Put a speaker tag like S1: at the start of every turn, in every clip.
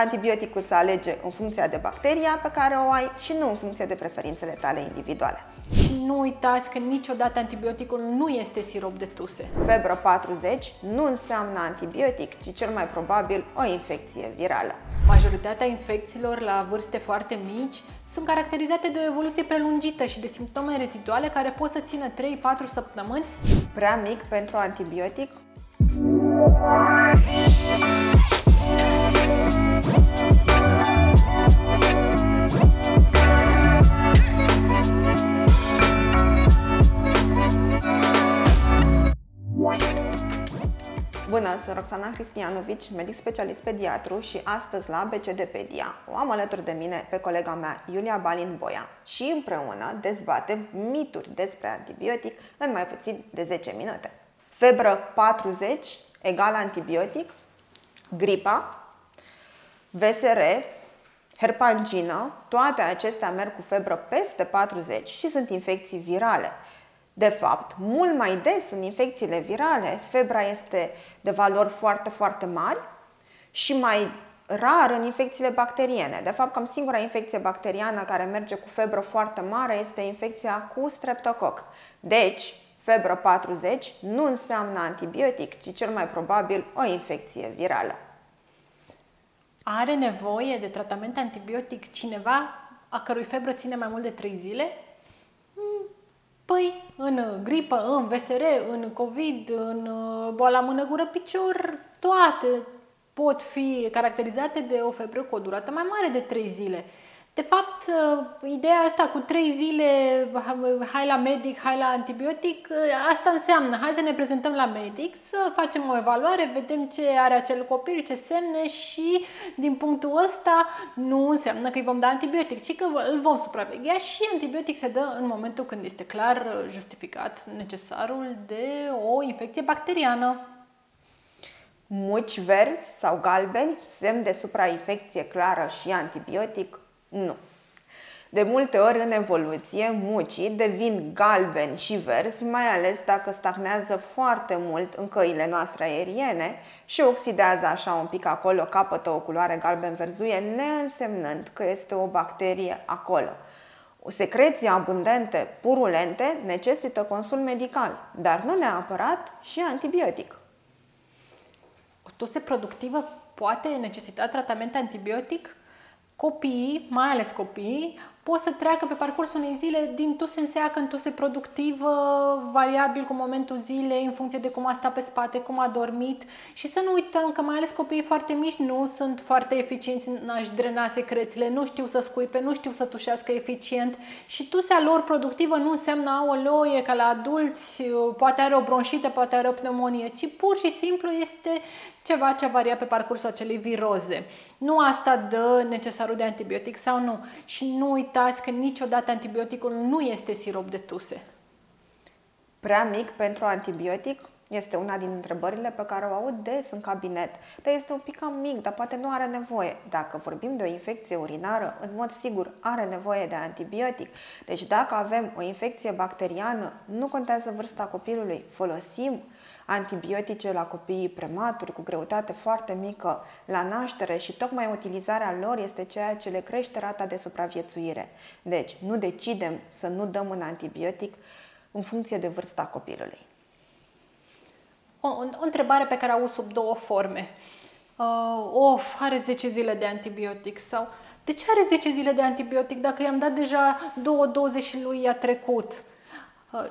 S1: antibioticul se alege în funcție de bacteria pe care o ai și nu în funcție de preferințele tale individuale.
S2: Și nu uitați că niciodată antibioticul nu este sirop de tuse.
S1: Febră 40 nu înseamnă antibiotic, ci cel mai probabil o infecție virală.
S2: Majoritatea infecțiilor la vârste foarte mici sunt caracterizate de o evoluție prelungită și de simptome reziduale care pot să țină 3-4 săptămâni.
S1: Prea mic pentru antibiotic? Bună, sunt Roxana Cristianovici, medic specialist pediatru și astăzi la BCD-Pedia o am alături de mine pe colega mea Iulia Balin Boia și împreună dezbatem mituri despre antibiotic în mai puțin de 10 minute. Febră 40 egal antibiotic, gripa, VSR, herpangină, toate acestea merg cu febră peste 40 și sunt infecții virale. De fapt, mult mai des în infecțiile virale, febra este de valori foarte, foarte mari și mai rar în infecțiile bacteriene. De fapt, cam singura infecție bacteriană care merge cu febră foarte mare este infecția cu streptococ. Deci, febră 40 nu înseamnă antibiotic, ci cel mai probabil o infecție virală.
S2: Are nevoie de tratament antibiotic cineva a cărui febră ține mai mult de 3 zile? Păi, în gripă, în VSR, în COVID, în uh, boala mână-gură-picior, toate pot fi caracterizate de o febră cu o durată mai mare de 3 zile. De fapt, uh, ideea asta cu trei zile, hai la medic, hai la antibiotic, uh, asta înseamnă, hai să ne prezentăm la medic, să facem o evaluare, vedem ce are acel copil, ce semne și din punctul ăsta nu înseamnă că îi vom da antibiotic, ci că îl vom supraveghea și antibiotic se dă în momentul când este clar uh, justificat necesarul de o infecție bacteriană.
S1: Muci verzi sau galbeni, semn de suprainfecție clară și antibiotic, nu. De multe ori în evoluție, mucii devin galbeni și verzi, mai ales dacă stagnează foarte mult în căile noastre aeriene și oxidează așa un pic acolo, capătă o culoare galben-verzuie, neînsemnând că este o bacterie acolo. O secreție abundente, purulente, necesită consul medical, dar nu neapărat și antibiotic.
S2: O tuse productivă poate necesita tratament antibiotic? Copiii, mai ales copiii, pot să treacă pe parcursul unei zile din tuse în seacă în tuse productivă, variabil cu momentul zilei, în funcție de cum a stat pe spate, cum a dormit. Și să nu uităm că mai ales copiii foarte mici nu sunt foarte eficienți în a-și drena secrețiile, nu știu să scuipe, nu știu să tușească eficient. Și tusea lor productivă nu înseamnă aoleo, e ca la adulți, poate are o bronșită, poate are o pneumonie, ci pur și simplu este ceva ce varia pe parcursul acelei viroze. Nu asta dă necesarul de antibiotic sau nu. Și nu uitați că niciodată antibioticul nu este sirop de tuse.
S1: Prea mic pentru antibiotic? Este una din întrebările pe care o aud des în cabinet. Dar este un pic cam mic, dar poate nu are nevoie. Dacă vorbim de o infecție urinară, în mod sigur are nevoie de antibiotic. Deci dacă avem o infecție bacteriană, nu contează vârsta copilului, folosim antibiotice la copiii prematuri cu greutate foarte mică la naștere și tocmai utilizarea lor este ceea ce le crește rata de supraviețuire. Deci, nu decidem să nu dăm un antibiotic în funcție de vârsta copilului.
S2: O, o întrebare pe care au sub două forme. Uh, of, are 10 zile de antibiotic sau de ce are 10 zile de antibiotic dacă i-am dat deja două doze și lui a trecut? Uh,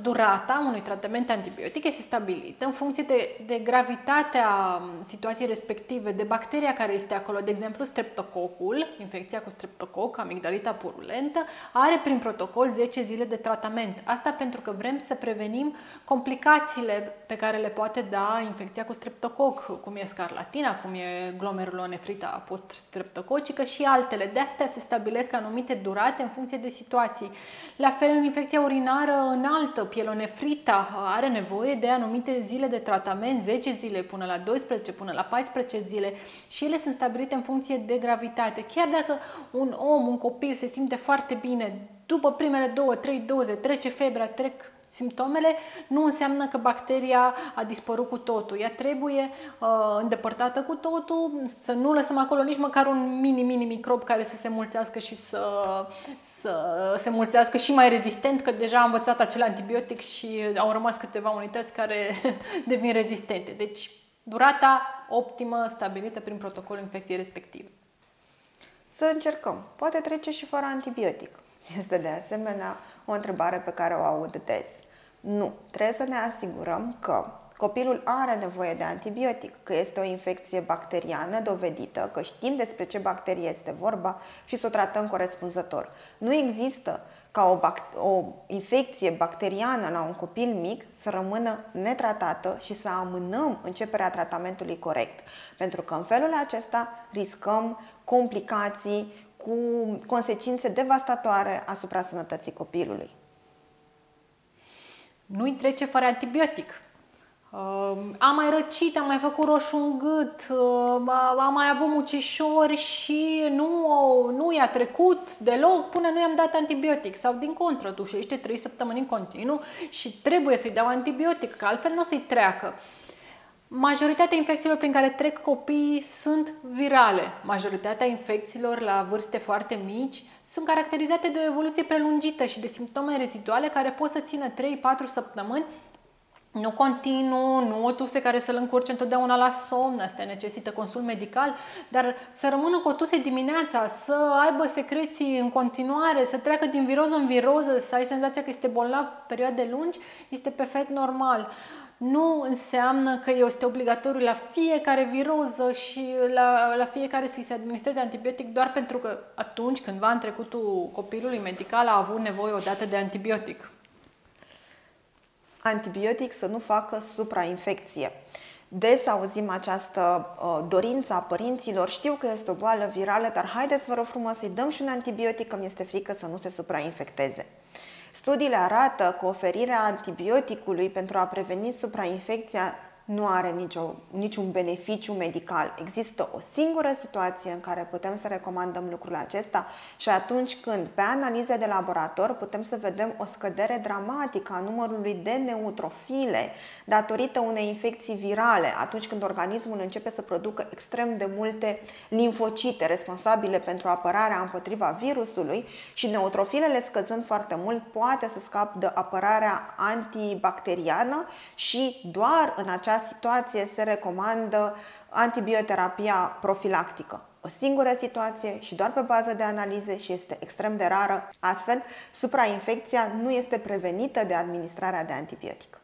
S2: durata unui tratament antibiotic este stabilită în funcție de, de gravitatea um, situației respective, de bacteria care este acolo. De exemplu, streptococul, infecția cu streptococ, amigdalita purulentă, are prin protocol 10 zile de tratament. Asta pentru că vrem să prevenim complicațiile pe care le poate da infecția cu streptococ, cum e scarlatina, cum e glomerulonefrita post-streptococică și altele. De astea se stabilesc anumite durate în funcție de situații. La fel, în infecția urinară, în înaltă, pielonefrita are nevoie de anumite zile de tratament, 10 zile până la 12, până la 14 zile și ele sunt stabilite în funcție de gravitate. Chiar dacă un om, un copil se simte foarte bine, după primele 2-3 doze trece febra, trec simptomele, nu înseamnă că bacteria a dispărut cu totul. Ea trebuie uh, îndepărtată cu totul, să nu lăsăm acolo nici măcar un mini-mini microb care să se mulțească și să, să se mulțească și mai rezistent, că deja am învățat acel antibiotic și au rămas câteva unități care devin rezistente. Deci, durata optimă stabilită prin protocolul infecției respective.
S1: Să încercăm. Poate trece și fără antibiotic. Este de asemenea o întrebare pe care o aud des. Nu, trebuie să ne asigurăm că copilul are nevoie de antibiotic, că este o infecție bacteriană dovedită, că știm despre ce bacterie este vorba și să o tratăm corespunzător. Nu există ca o, bact- o infecție bacteriană la un copil mic să rămână netratată și să amânăm începerea tratamentului corect. Pentru că în felul acesta riscăm complicații cu consecințe devastatoare asupra sănătății copilului.
S2: Nu-i trece fără antibiotic. Am mai răcit, am mai făcut roșu în gât, am mai avut mucișori și nu, nu i-a trecut deloc până nu i-am dat antibiotic. Sau din contră, dușește 3 săptămâni în continuu și trebuie să-i dau antibiotic, că altfel nu o să-i treacă. Majoritatea infecțiilor prin care trec copiii sunt virale. Majoritatea infecțiilor la vârste foarte mici sunt caracterizate de o evoluție prelungită și de simptome reziduale care pot să țină 3-4 săptămâni nu continuu, nu o tuse care să-l încurce întotdeauna la somn, asta necesită consult medical, dar să rămână cu o tuse dimineața, să aibă secreții în continuare, să treacă din viroză în viroză, să ai senzația că este bolnav perioade lungi, este perfect normal. Nu înseamnă că este obligatoriu la fiecare viroză și la, la fiecare să-i se administreze antibiotic doar pentru că atunci, cândva în trecutul copilului medical, a avut nevoie odată de antibiotic
S1: antibiotic să nu facă suprainfecție. Des auzim această uh, dorință a părinților, știu că este o boală virală, dar haideți vă rog frumos să-i dăm și un antibiotic că mi-este frică să nu se suprainfecteze. Studiile arată că oferirea antibioticului pentru a preveni suprainfecția nu are nicio, niciun beneficiu medical. Există o singură situație în care putem să recomandăm lucrul acesta și atunci când pe analize de laborator putem să vedem o scădere dramatică a numărului de neutrofile datorită unei infecții virale, atunci când organismul începe să producă extrem de multe linfocite responsabile pentru apărarea împotriva virusului și neutrofilele scăzând foarte mult poate să scap de apărarea antibacteriană și doar în această situație se recomandă antibioterapia profilactică. O singură situație și doar pe bază de analize și este extrem de rară. Astfel, suprainfecția nu este prevenită de administrarea de antibiotic.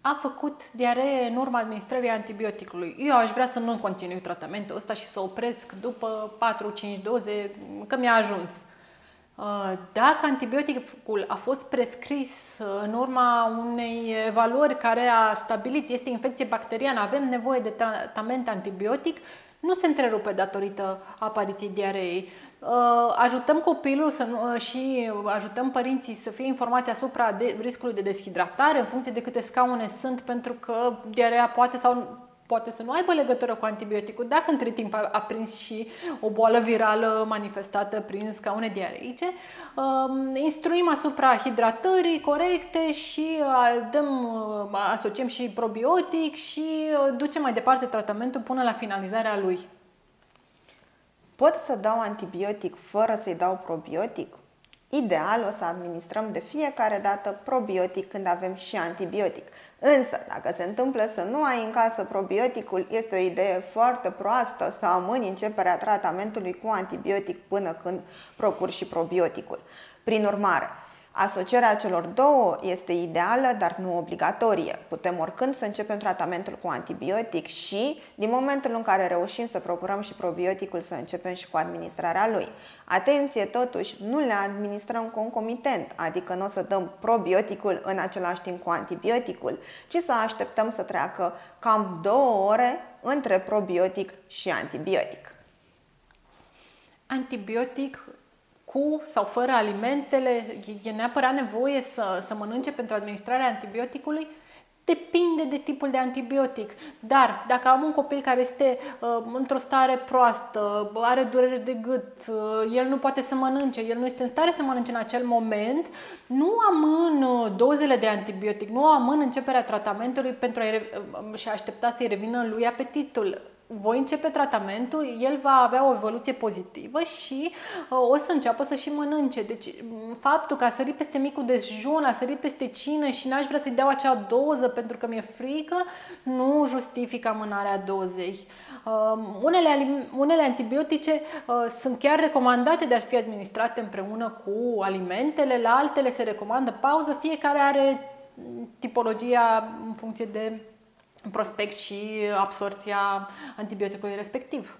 S2: A făcut diaree în urma administrării antibioticului. Eu aș vrea să nu continui tratamentul ăsta și să opresc după 4-5 doze, că mi-a ajuns. Uh, dacă antibioticul a fost prescris uh, în urma unei evaluări care a stabilit este infecție bacteriană, avem nevoie de tratament antibiotic, nu se întrerupe datorită apariției diareei. Uh, ajutăm copilul să nu, și ajutăm părinții să fie informați asupra de riscului de deshidratare în funcție de câte scaune sunt, pentru că diarea poate sau poate să nu aibă legătură cu antibioticul dacă între timp a, a prins și o boală virală manifestată prin scaune diareice. Um, instruim asupra hidratării corecte și uh, dăm, uh, asociem și probiotic și uh, ducem mai departe tratamentul până la finalizarea lui.
S1: Pot să dau antibiotic fără să-i dau probiotic? Ideal o să administrăm de fiecare dată probiotic când avem și antibiotic. Însă, dacă se întâmplă să nu ai în casă probioticul, este o idee foarte proastă să amâni începerea tratamentului cu antibiotic până când procuri și probioticul. Prin urmare, Asocierea celor două este ideală, dar nu obligatorie. Putem oricând să începem tratamentul cu antibiotic și, din momentul în care reușim să procurăm și probioticul, să începem și cu administrarea lui. Atenție, totuși, nu le administrăm concomitent, adică nu o să dăm probioticul în același timp cu antibioticul, ci să așteptăm să treacă cam două ore între probiotic și antibiotic.
S2: Antibiotic cu sau fără alimentele, e neapărat nevoie să, să mănânce pentru administrarea antibioticului? Depinde de tipul de antibiotic. Dar dacă am un copil care este uh, într-o stare proastă, are dureri de gât, uh, el nu poate să mănânce, el nu este în stare să mănânce în acel moment, nu amân uh, dozele de antibiotic, nu amân începerea tratamentului pentru a uh, și a aștepta să-i revină lui apetitul voi începe tratamentul, el va avea o evoluție pozitivă și uh, o să înceapă să și mănânce. Deci faptul că a sărit peste micul dejun, a sărit peste cină și n-aș vrea să-i dau acea doză pentru că mi-e frică, nu justifică amânarea dozei. Uh, unele, unele antibiotice uh, sunt chiar recomandate de a fi administrate împreună cu alimentele, la altele se recomandă pauză, fiecare are tipologia în funcție de prospect și absorția antibioticului respectiv.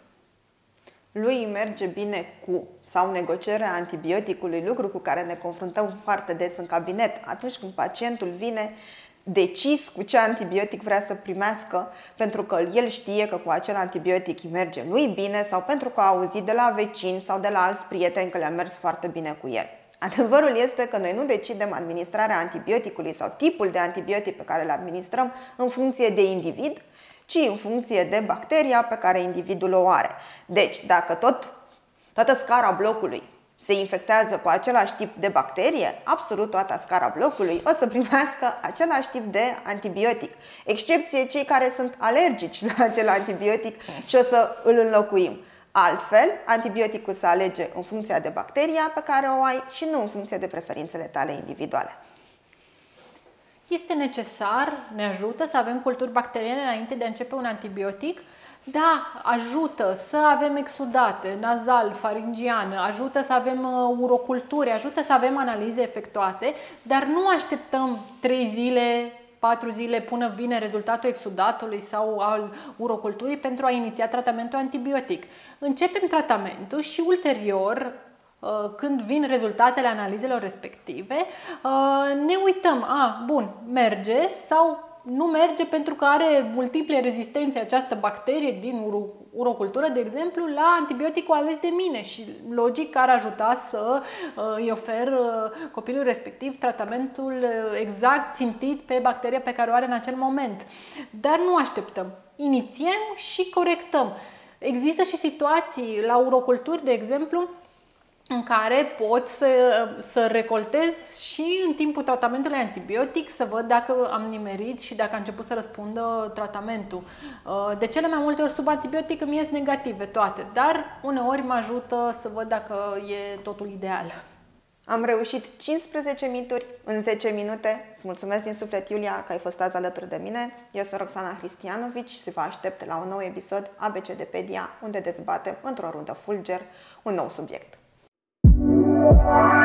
S1: Lui merge bine cu sau negocierea antibioticului, lucru cu care ne confruntăm foarte des în cabinet, atunci când pacientul vine decis cu ce antibiotic vrea să primească, pentru că el știe că cu acel antibiotic îi merge lui bine sau pentru că a auzit de la vecini sau de la alți prieteni că le-a mers foarte bine cu el. Adevărul este că noi nu decidem administrarea antibioticului sau tipul de antibiotic pe care îl administrăm în funcție de individ, ci în funcție de bacteria pe care individul o are. Deci, dacă tot, toată scara blocului se infectează cu același tip de bacterie, absolut toată scara blocului o să primească același tip de antibiotic. Excepție cei care sunt alergici la acel antibiotic și o să îl înlocuim. Altfel, antibioticul se alege în funcție de bacteria pe care o ai și nu în funcție de preferințele tale individuale.
S2: Este necesar, ne ajută să avem culturi bacteriene înainte de a începe un antibiotic? Da, ajută să avem exudate, nazal, faringian, ajută să avem uh, uroculturi, ajută să avem analize efectuate, dar nu așteptăm 3 zile, 4 zile până vine rezultatul exudatului sau al uroculturii pentru a iniția tratamentul antibiotic. Începem tratamentul și ulterior uh, când vin rezultatele analizelor respective, uh, ne uităm, a, bun, merge sau nu merge pentru că are multiple rezistențe această bacterie din uro- urocultură, de exemplu, la antibioticul ales de mine și logic ar ajuta să uh, îi ofer copilul respectiv tratamentul exact țintit pe bacteria pe care o are în acel moment. Dar nu așteptăm. Inițiem și corectăm. Există și situații la uroculturi, de exemplu, în care pot să, să recoltez și în timpul tratamentului antibiotic să văd dacă am nimerit și dacă a început să răspundă tratamentul. Uh, de cele mai multe ori sub antibiotic îmi ies negative toate, dar uneori mă ajută să văd dacă e totul ideal.
S1: Am reușit 15 mituri în 10 minute. Îți mulțumesc din suflet, Iulia, că ai fost azi alături de mine. Eu sunt Roxana Cristianovici și vă aștept la un nou episod ABCDpedia, unde dezbatem într-o rundă fulger un nou subiect. Thank